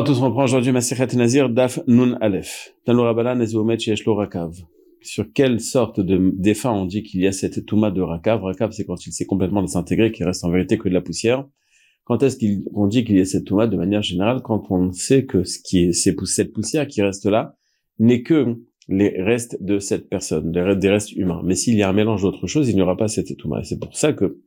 On reprend aujourd'hui Daf Nun. Sur quelle sorte de défunt on dit qu'il y a cette Touma de Rakav? Rakav, c'est quand il s'est complètement désintégré, qu'il reste en vérité que de la poussière. Quand est-ce qu'on dit qu'il y a cette Touma de manière générale? Quand on sait que ce qui est, cette poussière qui reste là n'est que les restes de cette personne, des restes humains. Mais s'il y a un mélange d'autre chose, il n'y aura pas cette Touma. Et c'est pour ça que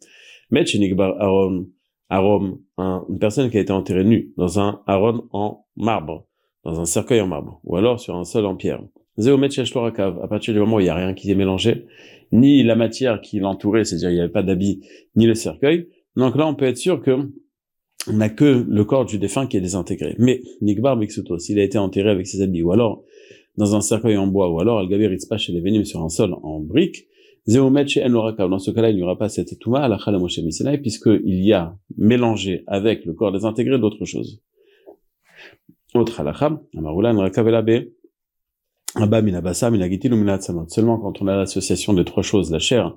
Metchenikbar Aaron à Rome, une personne qui a été enterrée nue dans un Aaron en marbre, dans un cercueil en marbre, ou alors sur un sol en pierre. à partir du moment où il n'y a rien qui est mélangé, ni la matière qui l'entourait, c'est-à-dire il n'y avait pas d'habit, ni le cercueil. Donc là, on peut être sûr que on n'a que le corps du défunt qui est désintégré. Mais Nikbar Bixuto, s'il a été enterré avec ses habits, ou alors dans un cercueil en bois, ou alors Al-Gabir chez les Vénimes sur un sol en brique, dans ce cas-là, il n'y aura pas cette touma à la puisque puisqu'il y a mélangé avec le corps désintégré d'autres choses. Autre halakha, Seulement quand on a l'association des trois choses, la chair,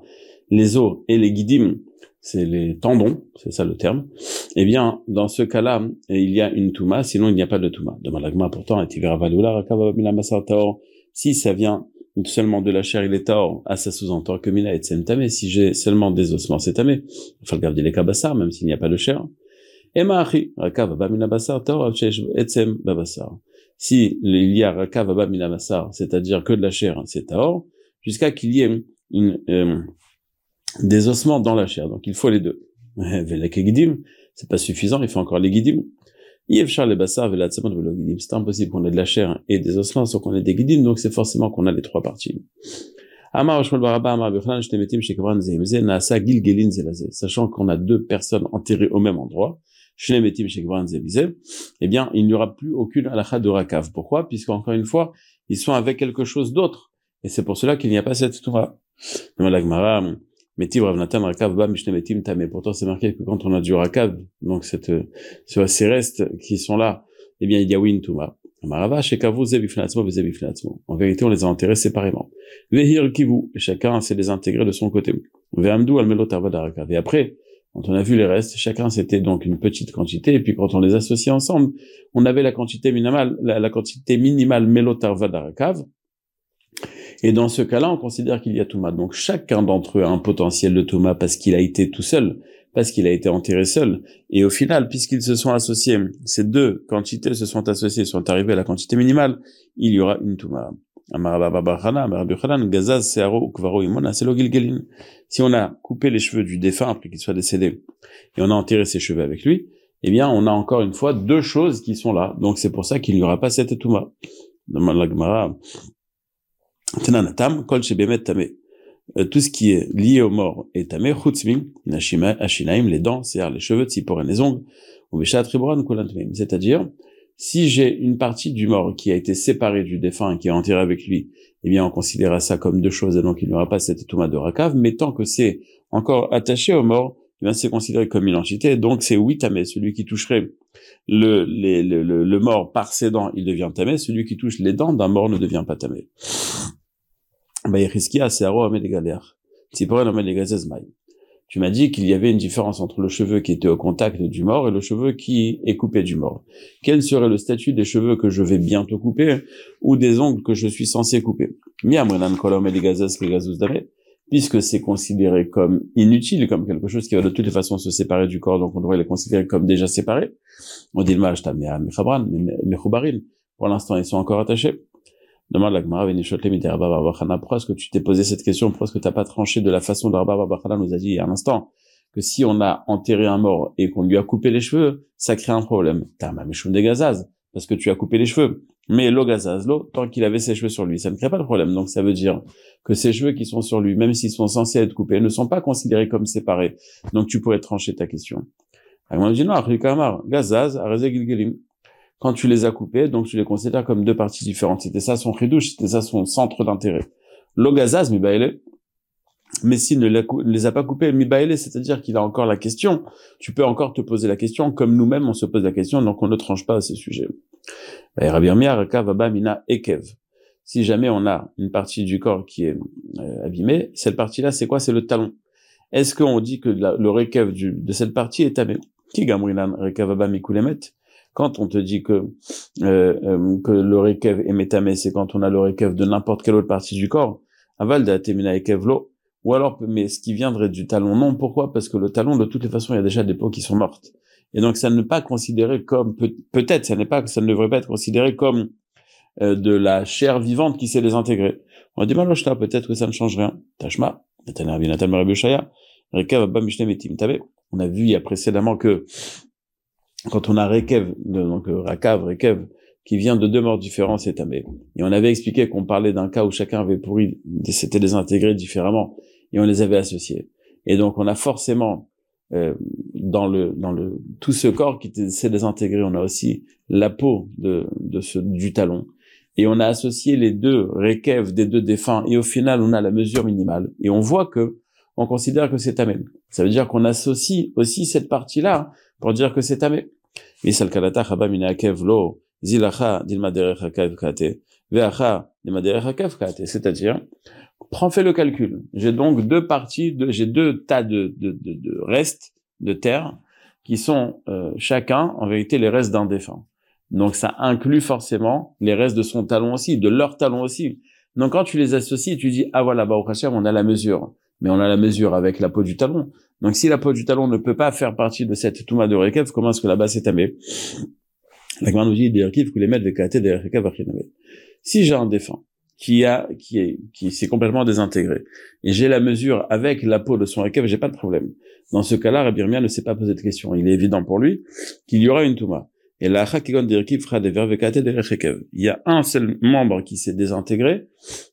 les os et les guidim, c'est les tendons, c'est ça le terme, eh bien, dans ce cas-là, il y a une touma, sinon il n'y a pas de touma. Demande l'agma pourtant, si ça vient seulement de la chair il est tort, à ça sous-entend que mina et tamé. Si j'ai seulement des ossements, c'est tamé. Enfin, le les kabassar, même s'il n'y a pas de chair. Si il y a rakav mina basar, c'est-à-dire que de la chair, c'est tort, jusqu'à qu'il y ait une, euh, des ossements dans la chair. Donc il faut les deux. c'est pas suffisant, il faut encore les guidim. C'est impossible qu'on ait de la chair et des ossements sans qu'on ait des guidines, donc c'est forcément qu'on a les trois parties. Sachant qu'on a deux personnes enterrées au même endroit, eh bien, il n'y aura plus aucune halakha de rakav. Pourquoi? Puisqu'encore une fois, ils sont avec quelque chose d'autre. Et c'est pour cela qu'il n'y a pas cette Torah. Metiv Ravnatam Rakav Ba Metim Tame. Pourtant, c'est marqué que quand on a du Rakav, donc cette, ces restes qui sont là, eh bien, il y a Win Zebifnatzmo. En vérité, on les a enterrés séparément. Vehir Kivu, chacun s'est désintégré de son côté. Vehamdu Almelo Rakav. Et après, quand on a vu les restes, chacun c'était donc une petite quantité, et puis quand on les associait ensemble, on avait la quantité minimale, la, la quantité minimale Melotarvadarakav, et dans ce cas-là, on considère qu'il y a Touma. Donc chacun d'entre eux a un potentiel de Touma parce qu'il a été tout seul, parce qu'il a été enterré seul. Et au final, puisqu'ils se sont associés, ces deux quantités se sont associées, sont arrivées à la quantité minimale, il y aura une Touma. Si on a coupé les cheveux du défunt après qu'il soit décédé, et on a enterré ses cheveux avec lui, eh bien, on a encore une fois deux choses qui sont là. Donc, c'est pour ça qu'il n'y aura pas cette Touma. Euh, tout ce qui est lié aux morts est tamé, chutzmi, ashinaim, les dents, c'est-à-dire les cheveux, tsiporen, les ongles, c'est-à-dire, si j'ai une partie du mort qui a été séparée du défunt, qui est enterré avec lui, eh bien, on considérera ça comme deux choses, et donc il n'y aura pas cette touma de rakav, mais tant que c'est encore attaché au mort, eh bien, c'est considéré comme une entité, donc c'est oui tamé, celui qui toucherait le, le, le, mort par ses dents, il devient tamé, celui qui touche les dents d'un mort ne devient pas tamé. Tu m'as dit qu'il y avait une différence entre le cheveu qui était au contact du mort et le cheveu qui est coupé du mort. Quel serait le statut des cheveux que je vais bientôt couper ou des ongles que je suis censé couper? Puisque c'est considéré comme inutile, comme quelque chose qui va de toutes les façons se séparer du corps, donc on devrait les considérer comme déjà séparés. On dit le pour l'instant ils sont encore attachés. Demande la Gemara, pourquoi est-ce que tu t'es posé cette question? Pourquoi est-ce que tu pas tranché de la façon dont Rabba Bachana nous a dit il y a un instant que si on a enterré un mort et qu'on lui a coupé les cheveux, ça crée un problème? T'as ma des gazaz, parce que tu as coupé les cheveux. Mais lo gazaz, lo, tant qu'il avait ses cheveux sur lui, ça ne crée pas de problème. Donc ça veut dire que ces cheveux qui sont sur lui, même s'ils sont censés être coupés, ne sont pas considérés comme séparés. Donc tu pourrais trancher ta question. Gazaz, quand tu les as coupés, donc tu les considères comme deux parties différentes. C'était ça son chidouche, c'était ça son centre d'intérêt. L'ogazaz, mibaele, mais s'il ne, les a pas coupés, mibaele, c'est-à-dire qu'il a encore la question, tu peux encore te poser la question, comme nous-mêmes on se pose la question, donc on ne tranche pas à ce sujet. Si jamais on a une partie du corps qui est euh, abîmée, cette partie-là, c'est quoi? C'est le talon. Est-ce qu'on dit que le rekev de cette partie est abîmé? Qui gamrinan? Rekav mikulemet Quand on te dit que euh, euh, que le rekev est métamé, c'est quand on a le rekev de n'importe quelle autre partie du corps. Aval de temina ekevlo. Ou alors, mais ce qui viendrait du talon, non. Pourquoi? Parce que le talon, de toutes les façons, il y a déjà des peaux qui sont mortes. Et donc, ça ne pas considéré comme peut-être, ça n'est pas, ça ne devrait pas être considéré comme euh, de la chair vivante qui s'est désintégrée. On dit maloshta, peut-être que ça ne change rien. Tashma, on a vu il y a précédemment que quand on a Rekev, donc euh, Rakav, Rekev, qui vient de deux morts différents, c'est Tamé. Et on avait expliqué qu'on parlait d'un cas où chacun avait pourri, s'était désintégré différemment, et on les avait associés. Et donc on a forcément euh, dans le dans le tout ce corps qui s'est désintégré, on a aussi la peau de de ce du talon, et on a associé les deux Rekev des deux défunts, et au final on a la mesure minimale, et on voit que on considère que c'est Tamé. Ça veut dire qu'on associe aussi cette partie-là pour dire que c'est Tamé. C'est-à-dire, prends, fais le calcul. J'ai donc deux parties, j'ai deux tas de, de, de, de, restes de terre qui sont euh, chacun, en vérité, les restes d'un défunt. Donc ça inclut forcément les restes de son talon aussi, de leur talon aussi. Donc quand tu les associes, tu dis, ah voilà, bah au on a la mesure. Mais on a la mesure avec la peau du talon. Donc si la peau du talon ne peut pas faire partie de cette Touma de Rekev, comment est-ce que là-bas c'est tamé La nous dit que les mettre Si j'ai un défunt qui a, qui est, qui s'est complètement désintégré, et j'ai la mesure avec la peau de son Rekev, j'ai pas de problème. Dans ce cas-là, Rabbi ne s'est pas posé de question. Il est évident pour lui qu'il y aura une Touma. Et la fera des Il y a un seul membre qui s'est désintégré,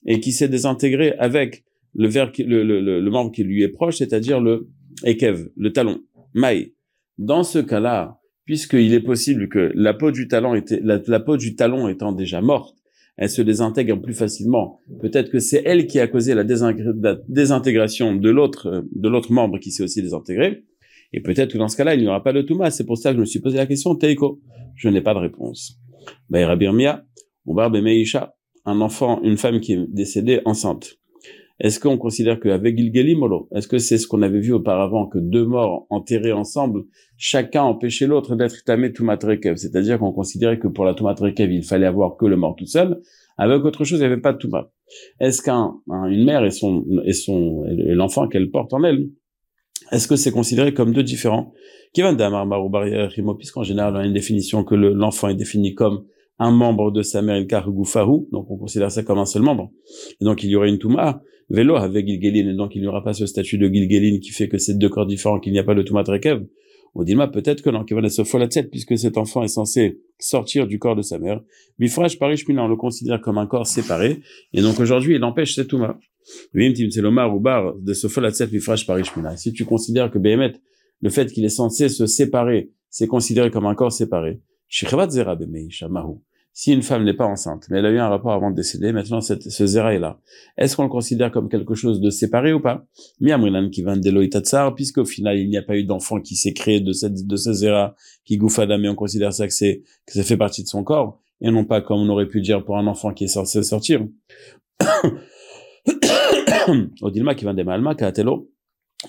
et qui s'est désintégré avec le, ver, le, le, le, membre qui lui est proche, c'est-à-dire le Ekev, le talon, Maï. Dans ce cas-là, puisqu'il est possible que la peau du talon était, la, peau du talon étant déjà morte, elle se désintègre plus facilement. Peut-être que c'est elle qui a causé la, désintégration de l'autre, de l'autre membre qui s'est aussi désintégré. Et peut-être que dans ce cas-là, il n'y aura pas de Touma. C'est pour ça que je me suis posé la question, Teiko. Je n'ai pas de réponse. Baïra Birmia, ou Meisha, un enfant, une femme qui est décédée enceinte. Est-ce qu'on considère qu'avec Gilgelim, est-ce que c'est ce qu'on avait vu auparavant, que deux morts enterrés ensemble, chacun empêchait l'autre d'être tamé Toumatrekev C'est-à-dire qu'on considérait que pour la Toumatrekev, il fallait avoir que le mort tout seul. Avec autre chose, il n'y avait pas de Touma. Est-ce qu'une mère et son, et son, et l'enfant qu'elle porte en elle, est-ce que c'est considéré comme deux différents? Puisqu'en général, on a une définition que l'enfant est défini comme un membre de sa mère, Faru, donc on considère ça comme un seul membre. Et donc il y aurait une Touma, vélo avec Gilgelin, et donc il n'y aura pas ce statut de Gilgelin qui fait que c'est deux corps différents, qu'il n'y a pas de Touma Trekev. Au Dilma, peut-être que non, qu'il va la tête, puisque cet enfant est censé sortir du corps de sa mère. Bifraj Parishmina, on le considère comme un corps séparé, et donc aujourd'hui, il empêche cette Touma. ou Bar de Sofolatset Bifraj Parishmina. Si tu considères que Behemet, le fait qu'il est censé se séparer, c'est considéré comme un corps séparé. Si une femme n'est pas enceinte, mais elle a eu un rapport avant de décéder, maintenant cette, ce zera est là. Est-ce qu'on le considère comme quelque chose de séparé ou pas? Miamrinan qui va de puisqu'au final il n'y a pas eu d'enfant qui s'est créé de cette de ce zera qui goufada, mais on considère ça que c'est que ça fait partie de son corps et non pas comme on aurait pu dire pour un enfant qui est censé sortir. Odilma qui va de malma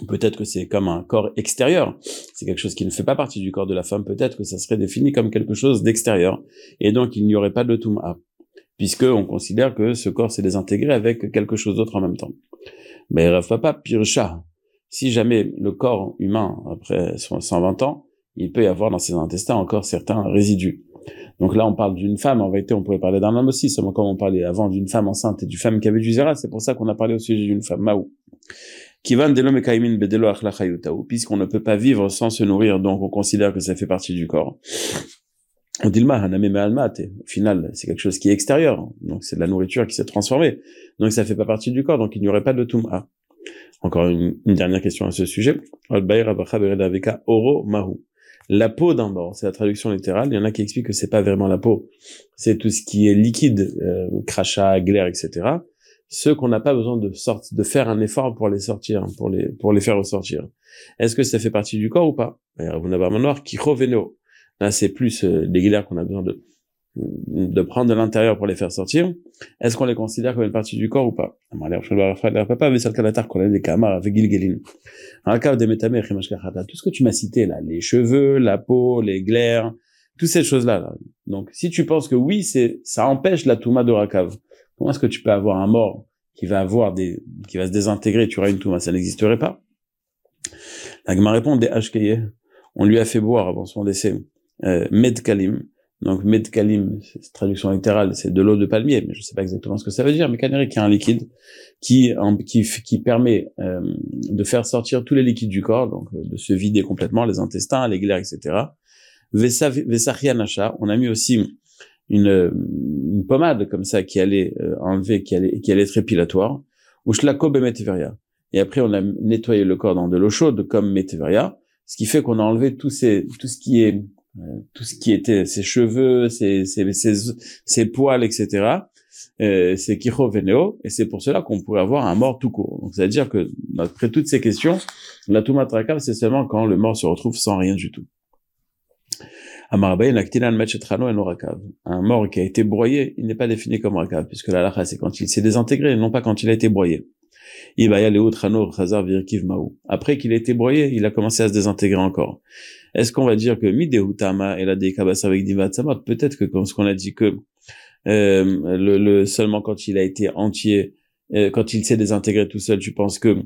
Peut-être que c'est comme un corps extérieur. C'est quelque chose qui ne fait pas partie du corps de la femme. Peut-être que ça serait défini comme quelque chose d'extérieur. Et donc, il n'y aurait pas de Touma. Puisque on considère que ce corps s'est désintégré avec quelque chose d'autre en même temps. Mais Rav Papa Pircha, si jamais le corps humain, après 120 ans, il peut y avoir dans ses intestins encore certains résidus. Donc là, on parle d'une femme. En vérité, on pourrait parler d'un homme aussi, comme on parlait avant d'une femme enceinte et d'une femme qui avait du zéra. C'est pour ça qu'on a parlé au sujet d'une femme Maou puisqu'on ne peut pas vivre sans se nourrir, donc on considère que ça fait partie du corps. Au final, c'est quelque chose qui est extérieur, donc c'est de la nourriture qui s'est transformée, donc ça fait pas partie du corps, donc il n'y aurait pas de tum'a. Encore une, dernière question à ce sujet. La peau d'un mort, c'est la traduction littérale. Il y en a qui expliquent que c'est pas vraiment la peau, c'est tout ce qui est liquide, euh, crachat, glaire, etc ceux qu'on n'a pas besoin de sortir, de faire un effort pour les sortir, pour les, pour les faire ressortir. Est-ce que ça fait partie du corps ou pas? Vous n'avez un noir qui reveno. Là, c'est plus euh, des guillards qu'on a besoin de, de prendre de l'intérieur pour les faire sortir. Est-ce qu'on les considère comme une partie du corps ou pas? Tout ce que tu m'as cité là, les cheveux, la peau, les glaires, toutes ces choses-là. Là. Donc, si tu penses que oui, c'est ça empêche la Touma de Rakav, comment est-ce que tu peux avoir un mort qui va avoir des, qui va se désintégrer, tu auras une Touma, ça n'existerait pas? La Gemara répond des HKY. On lui a fait boire avant son décès, euh, Medkalim. Donc, Medkalim, traduction littérale, c'est de l'eau de palmier, mais je sais pas exactement ce que ça veut dire, mais canary qui est un liquide qui, qui, qui permet euh, de faire sortir tous les liquides du corps, donc euh, de se vider complètement, les intestins, les glaires, etc on a mis aussi une, une pommade comme ça qui allait euh, enlever, qui allait, qui allait être épilatoire. Et après, on a nettoyé le corps dans de l'eau chaude comme météveria, ce qui fait qu'on a enlevé tout, ces, tout ce qui est, euh, tout ce qui était ses cheveux, ses, ses, ses, poils, etc. Euh, c'est Kiro Veneo, et c'est pour cela qu'on pourrait avoir un mort tout court. Donc, c'est-à-dire que, après toutes ces questions, la Tumatrakav, c'est seulement quand le mort se retrouve sans rien du tout. Un mort qui a été broyé, il n'est pas défini comme rakav, puisque la lacha, c'est quand il s'est désintégré, non pas quand il a été broyé. Après qu'il a été broyé, il a commencé à se désintégrer encore. Est-ce qu'on va dire que midehutama et la dekabas avec Peut-être que comme ce qu'on a dit que euh, le, seulement quand il a été entier, euh, quand il s'est désintégré tout seul, tu penses que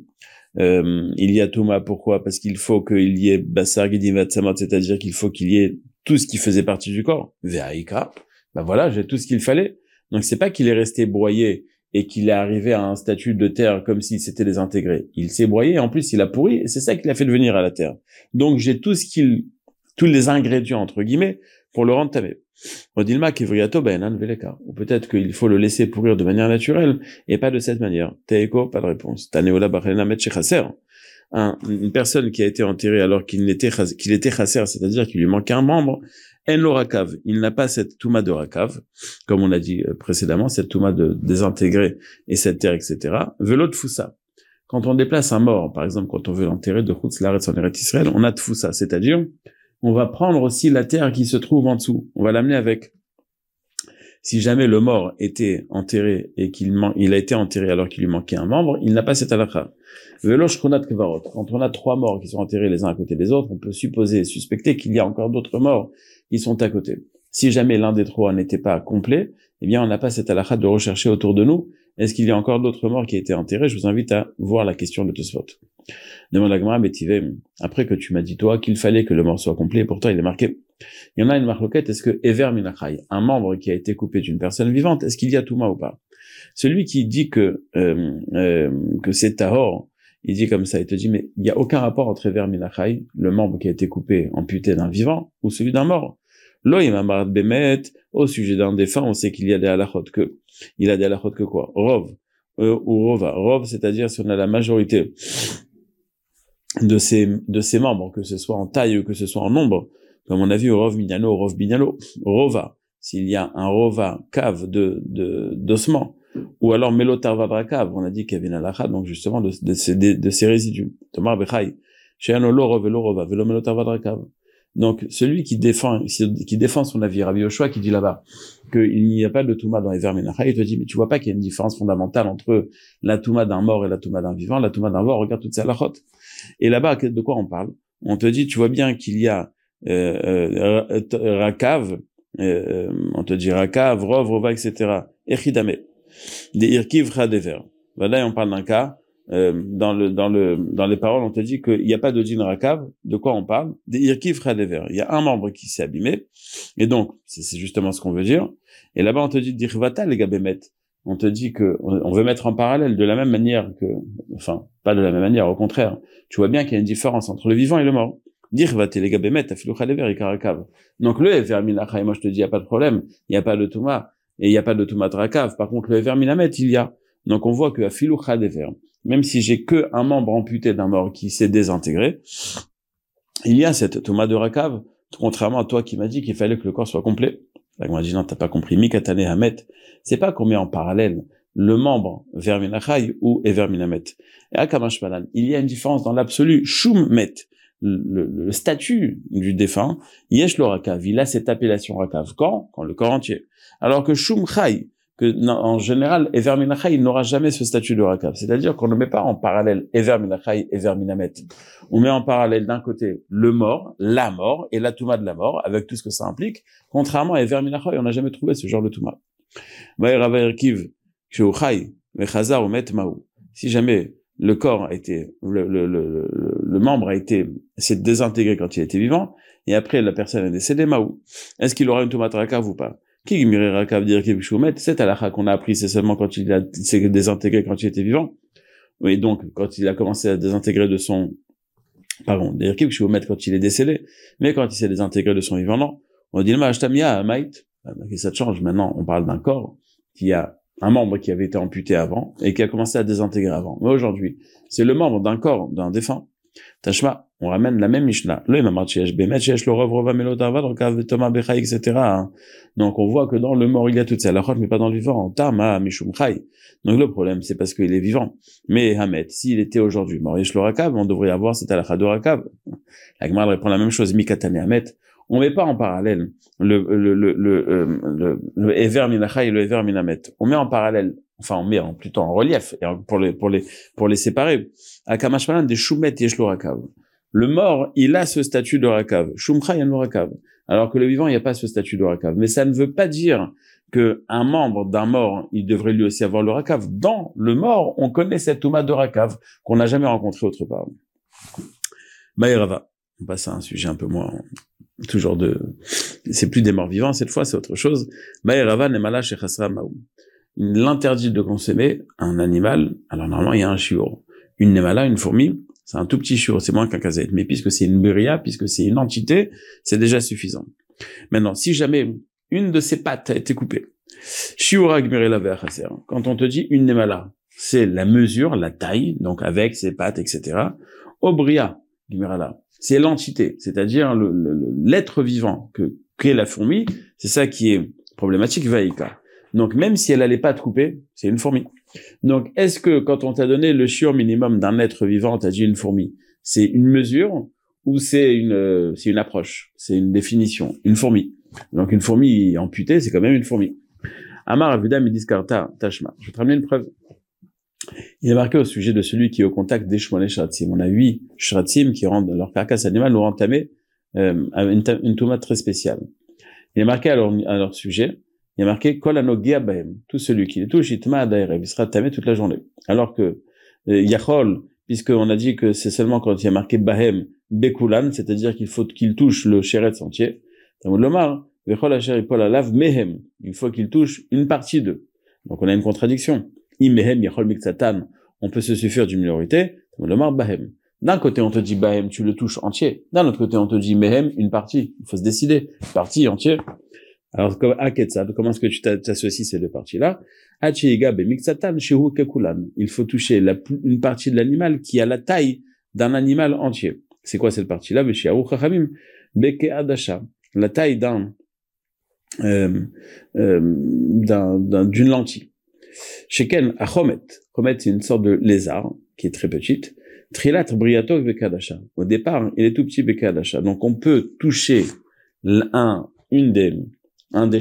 euh, il y a Touma, pourquoi? Parce qu'il faut qu'il y ait Bassar Gidivatsamot, c'est-à-dire qu'il faut qu'il y ait tout ce qui faisait partie du corps. Ve'aika, ben voilà, j'ai tout ce qu'il fallait. Donc c'est pas qu'il est resté broyé et qu'il est arrivé à un statut de terre comme s'il s'était désintégré. Il s'est broyé et en plus il a pourri et c'est ça qui l'a fait devenir à la terre. Donc j'ai tout ce qu'il, tous les ingrédients entre guillemets pour le rendre tamé. Odilma kivriato ben Ou peut-être qu'il faut le laisser pourrir de manière naturelle et pas de cette manière. Teiko, pas de réponse. Taneola bachelena met une personne qui a été enterrée alors qu'il était qu'il était chasser, c'est-à-dire qu'il lui manquait un membre, en rakav, il n'a pas cette touma de rakav, comme on a dit euh, précédemment, cette touma de désintégrer et cette terre, etc. Velo foussa. Quand on déplace un mort, par exemple, quand on veut l'enterrer de Chutz en Eretz Israël, on a foussa, c'est-à-dire, on va prendre aussi la terre qui se trouve en dessous. On va l'amener avec si jamais le mort était enterré et qu'il il a été enterré alors qu'il lui manquait un membre, il n'a pas cette halakha. Quand on a trois morts qui sont enterrés les uns à côté des autres, on peut supposer, suspecter qu'il y a encore d'autres morts qui sont à côté. Si jamais l'un des trois n'était pas complet, eh bien, on n'a pas cette halakha de rechercher autour de nous. Est-ce qu'il y a encore d'autres morts qui étaient enterrés? Je vous invite à voir la question de Tosfot. Demande la après que tu m'as dit toi qu'il fallait que le mort soit complet, pourtant il est marqué il y en a une marloquette, est-ce que Ever Minachai, un membre qui a été coupé d'une personne vivante, est-ce qu'il y a Touma ou pas? Celui qui dit que euh, euh, que c'est Tahor, il dit comme ça, il te dit, mais il n'y a aucun rapport entre Ever Minachai, le membre qui a été coupé, amputé d'un vivant, ou celui d'un mort. Lo Bemet, au sujet d'un défunt, on sait qu'il y a des halachot que, il a des halachot que quoi? Rov, euh, ou Rova. Rov, c'est-à-dire si on a la majorité de ses, de ses membres, que ce soit en taille ou que ce soit en nombre, comme on a vu Rov Mignano, Rov Mignano, Rova, s'il y a un Rova cave de, de, d'ossements, ou alors Melotarvadra cave, on a dit qu'il y avait une halakha, donc justement de, de, de, ces résidus. Tomar Bechai, donc, celui qui défend, qui défend son avis, Rabbi Yoshua, qui dit là-bas qu'il n'y a pas de Touma dans les Verminacha, il te dit, mais tu vois pas qu'il y a une différence fondamentale entre la Touma d'un mort et la Touma d'un vivant. La Touma d'un mort, regarde toutes ces halachot. Et là-bas, de quoi on parle? On te dit, tu vois bien qu'il y a Rakav, euh, on te dit Rakav, Rov, Rova, etc. Echidame, des Irkiv Radever. Voilà, on parle d'un cas, dans le dans le dans les paroles, on te dit qu'il n'y a pas de din rakav. De quoi on parle? Des irkiv radever. Il y a un membre qui s'est abîmé, et donc c'est justement ce qu'on veut dire. Et là-bas, on te dit dirvata les gabemet. On te dit que on veut mettre en parallèle de la même manière que, enfin, pas de la même manière, au contraire. Tu vois bien qu'il y a une différence entre le vivant et le mort. Donc le Ever moi je te dis, il n'y a pas de problème, il n'y a pas de Touma, et il n'y a pas de Touma Drakav. Par contre, le Ever il y a. Donc on voit que à Chadever, même si j'ai que un membre amputé d'un mort qui s'est désintégré, il y a cette Touma de Rakav, contrairement à toi qui m'as dit qu'il fallait que le corps soit complet. Là, moi, je dis non, t'as pas compris. Mikatane Hamet, c'est pas qu'on met en parallèle le membre Verminachai ou Everminamet. Et Akamash il y a une différence dans l'absolu. Shum Met le, statut du défunt, Yesh le Rakav, il a cette appellation Rakav. Quand? Quand le corps entier. Alors que Shum Chai, que en général, Ever Minachai, il n'aura jamais ce statut de Rakav. C'est-à-dire qu'on ne met pas en parallèle Ever Minachai, Ever Minamet. On met en parallèle d'un côté le mort, la mort et la Touma de la mort, avec tout ce que ça implique. Contrairement à Ever Minachai, on n'a jamais trouvé ce genre de Touma. Si jamais le corps a été, le membre a été, s'est désintégré quand il était vivant, et après la personne est décédée, Maou. Est-ce qu'il aura une Touma Rakav ou pas? Qui Rakav dire cette halakha qu'on a appris, c'est seulement quand il s'est désintégré quand il était vivant. Et donc, quand il a commencé à désintégrer de son, pardon, dire quand il est décédé, mais quand il s'est désintégré de son vivant, non. On dit, le Maït, ah, bah, ça change? Maintenant, on parle d'un corps qui a un membre qui avait été amputé avant et qui a commencé à désintégrer avant. Mais aujourd'hui, c'est le membre d'un corps d'un défunt. Tashma, on ramène la même Mishnah. etc. Hein. Donc on voit que dans le mort, il y a toutes ces halachot, mais pas dans le vivant. Tama mishum Donc le problème, c'est parce qu'il est vivant. Mais Hamet, s'il était aujourd'hui mort, yesh on devrait avoir cette halakha de rakav. La Gemara répond la même chose, mikatane Hamet on met pas en parallèle le le le le, euh, le, Ever et le Ever Minamet. On met en parallèle, enfin on met en, plutôt en relief pour les pour les pour les séparer. À Kamashmalan des Shumet Rakav. Le mort, il a ce statut de Rakav. Shumcha Rakav. Alors que le vivant, il n'y a pas ce statut de Rakav. Mais ça ne veut pas dire que un membre d'un mort, il devrait lui aussi avoir le Rakav. Dans le mort, on connaît cette Touma de Rakav qu'on n'a jamais rencontré autre part. Maïrava. On passe à un sujet un peu moins toujours de, c'est plus des morts vivants cette fois, c'est autre chose. L'interdit de consommer un animal, alors normalement il y a un chiot. Une nemala, une fourmi, c'est un tout petit chiot, c'est moins qu'un kazette. Mais puisque c'est une buria, puisque c'est une entité, c'est déjà suffisant. Maintenant, si jamais une de ses pattes a été coupée, quand on te dit une nemala, c'est la mesure, la taille, donc avec ses pattes, etc. Obria, c'est l'entité, c'est-à-dire l'être vivant que qu'est la fourmi, c'est ça qui est problématique vaïka. Donc même si elle n'allait pas te couper, c'est une fourmi. Donc est-ce que quand on t'a donné le chiot minimum d'un être vivant, t'as dit une fourmi, c'est une mesure ou c'est une c'est une approche, c'est une définition, une fourmi. Donc une fourmi amputée, c'est quand même une fourmi. Amar Avuda Midiskarta Tashma. Je vais te ramener une preuve. Il est marqué au sujet de celui qui est au contact des Shmoné Shratzim. On a huit Shratzim qui rendent leur carcasse animale ou entamé euh, une, une touma très spéciale. Il est marqué à leur sujet, il est marqué Kol tout celui qui les touche, Itma il sera tamé toute la journée. Alors que euh, Yachol, puisqu'on a dit que c'est seulement quand il y a marqué Bahem, Bekulan, c'est-à-dire qu'il faut qu'il touche le Sheretz entier. Lomar, Mehem, il faut qu'il touche une partie d'eux. Donc on a une contradiction on peut se suffire d'une minorité, bahem. D'un côté, on te dit bahem, tu le touches entier. D'un autre côté, on te dit mehem, une partie. Il faut se décider. Partie entière. Alors, comment est-ce que tu t'associes ces deux parties-là? Il faut toucher la, une partie de l'animal qui a la taille d'un animal entier. C'est quoi cette partie-là? La taille d'un, euh, euh, d'une lentille. Sheken Achomet. Chomet, c'est une sorte de lézard qui est très petite. Trilat Briatok Bekadasha. Au départ, il est tout petit Bekadasha. Donc, on peut toucher un, une des, un des.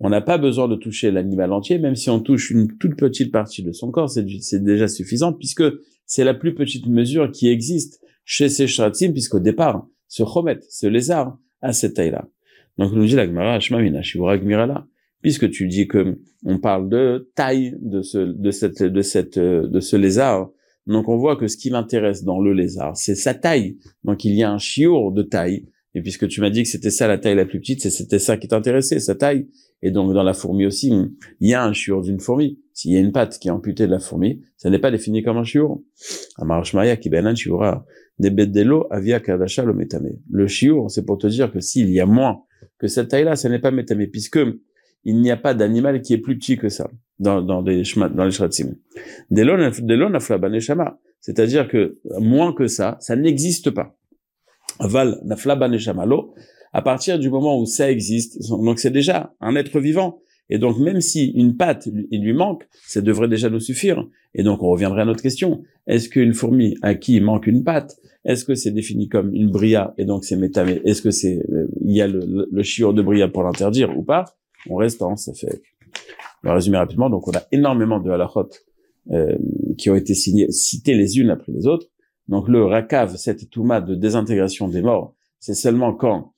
On n'a pas besoin de toucher l'animal entier, même si on touche une toute petite partie de son corps, c'est déjà suffisant, puisque c'est la plus petite mesure qui existe chez ces shratim, puisqu'au départ, ce chomet, ce lézard, a cette taille-là. Donc, nous dit la Gemara, Gmirala puisque tu dis que on parle de taille de ce de cette de cette de ce lézard. Donc on voit que ce qui m'intéresse dans le lézard, c'est sa taille. Donc il y a un chiour de taille. Et puisque tu m'as dit que c'était ça la taille la plus petite, c'était ça qui t'intéressait, sa taille. Et donc dans la fourmi aussi, il y a un chiour d'une fourmi. S'il y a une patte qui est amputée de la fourmi, ça n'est pas défini comme un avia Le chiour, c'est pour te dire que s'il y a moins que cette taille-là, ça n'est pas métamé, puisque il n'y a pas d'animal qui est plus petit que ça dans, dans, les, dans les shratzim. C'est-à-dire que moins que ça, ça n'existe pas. Val à partir du moment où ça existe, donc c'est déjà un être vivant. Et donc même si une patte il lui manque, ça devrait déjà nous suffire. Et donc on reviendrait à notre question. Est-ce qu'une fourmi à qui manque une patte, est-ce que c'est défini comme une bria et donc c'est métamé Est-ce que c'est euh, il y a le, le, de bria pour l'interdire ou pas? On reste en fait le résumer rapidement. Donc, on a énormément de halachot euh, qui ont été signées, citées les unes après les autres. Donc, le rakav, cette touma de désintégration des morts, c'est seulement quand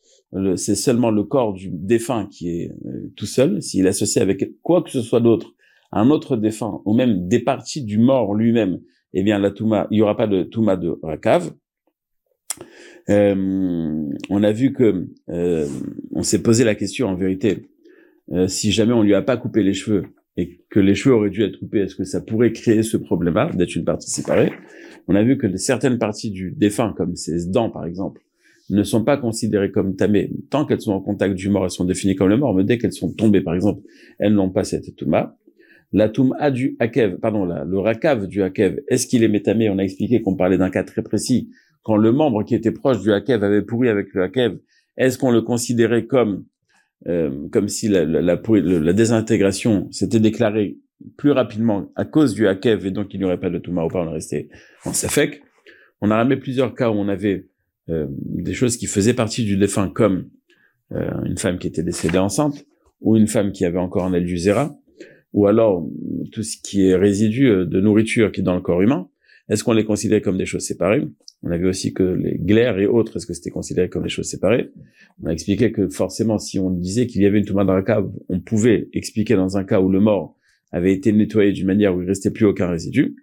c'est seulement le corps du défunt qui est euh, tout seul. S'il est associé avec quoi que ce soit d'autre, un autre défunt, ou même des parties du mort lui-même, eh bien, la touma, il n'y aura pas de touma de rakav. Euh, on a vu que euh, on s'est posé la question en vérité euh, si jamais on lui a pas coupé les cheveux et que les cheveux auraient dû être coupés, est-ce que ça pourrait créer ce problème-là d'être une partie séparée? On a vu que certaines parties du défunt, comme ses dents par exemple, ne sont pas considérées comme tamées. Tant qu'elles sont en contact du mort, elles sont définies comme le mort, mais dès qu'elles sont tombées par exemple, elles n'ont pas cette touma. La touma du hakev, pardon, le rakav du hakev, est-ce qu'il est métamé? On a expliqué qu'on parlait d'un cas très précis. Quand le membre qui était proche du hakev avait pourri avec le hakev, est-ce qu'on le considérait comme euh, comme si la, désintégration s'était déclarée plus rapidement à cause du hakev et donc il n'y aurait pas de touma on restait en safek. On a ramené plusieurs cas où on avait euh, des choses qui faisaient partie du défunt comme euh, une femme qui était décédée enceinte ou une femme qui avait encore un aile du zéra ou alors tout ce qui est résidu de nourriture qui est dans le corps humain. Est-ce qu'on les considérait comme des choses séparées? On a vu aussi que les glaires et autres, est-ce que c'était considéré comme des choses séparées? On a expliqué que forcément, si on disait qu'il y avait une cave, on pouvait expliquer dans un cas où le mort avait été nettoyé d'une manière où il restait plus aucun résidu.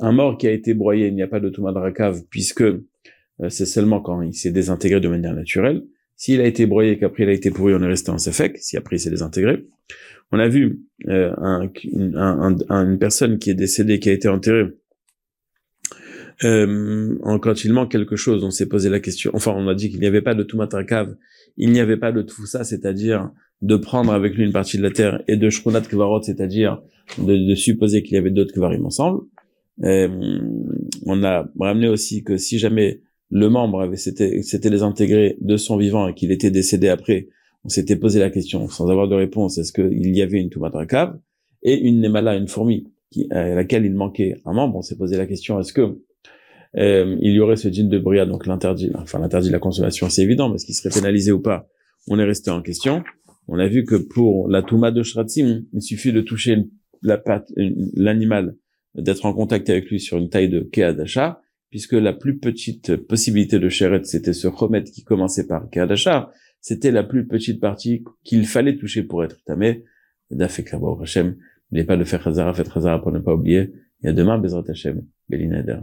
Un mort qui a été broyé, il n'y a pas de tomate dans la cave puisque euh, c'est seulement quand il s'est désintégré de manière naturelle. S'il a été broyé et qu'après il a été pourri, on est resté en sefek, si après il s'est désintégré. On a vu euh, un, une personne qui est décédée, qui a été enterrée euh, quand il manque quelque chose, on s'est posé la question, enfin on a dit qu'il n'y avait pas de tout cave, il n'y avait pas de tout ça, c'est-à-dire de prendre avec lui une partie de la terre, et de Shronat Kvarot, c'est-à-dire de, supposer qu'il y avait d'autres Kvarim ensemble. Euh, on a ramené aussi que si jamais le membre avait s'était désintégré de son vivant et qu'il était décédé après, on s'était posé la question sans avoir de réponse, est-ce qu'il y avait une cave? Et une Nemala, une fourmi, qui, à laquelle il manquait un membre, on s'est posé la question, est-ce que euh, il y aurait ce djinn de bria, donc l'interdit, enfin l'interdit de la consommation, c'est évident, mais ce qui serait pénalisé ou pas, on est resté en question. On a vu que pour la touma de shratzim, il suffit de toucher la patte, l'animal, d'être en contact avec lui sur une taille de keadasha, puisque la plus petite possibilité de chéret, c'était ce remède qui commençait par keadasha, c'était la plus petite partie qu'il fallait toucher pour être tamé. Dafek Hashem, n'oubliez pas de faire Khazara, faites Khazara pour ne pas oublier. Y a demain, Bezrat Hashem, Belinader.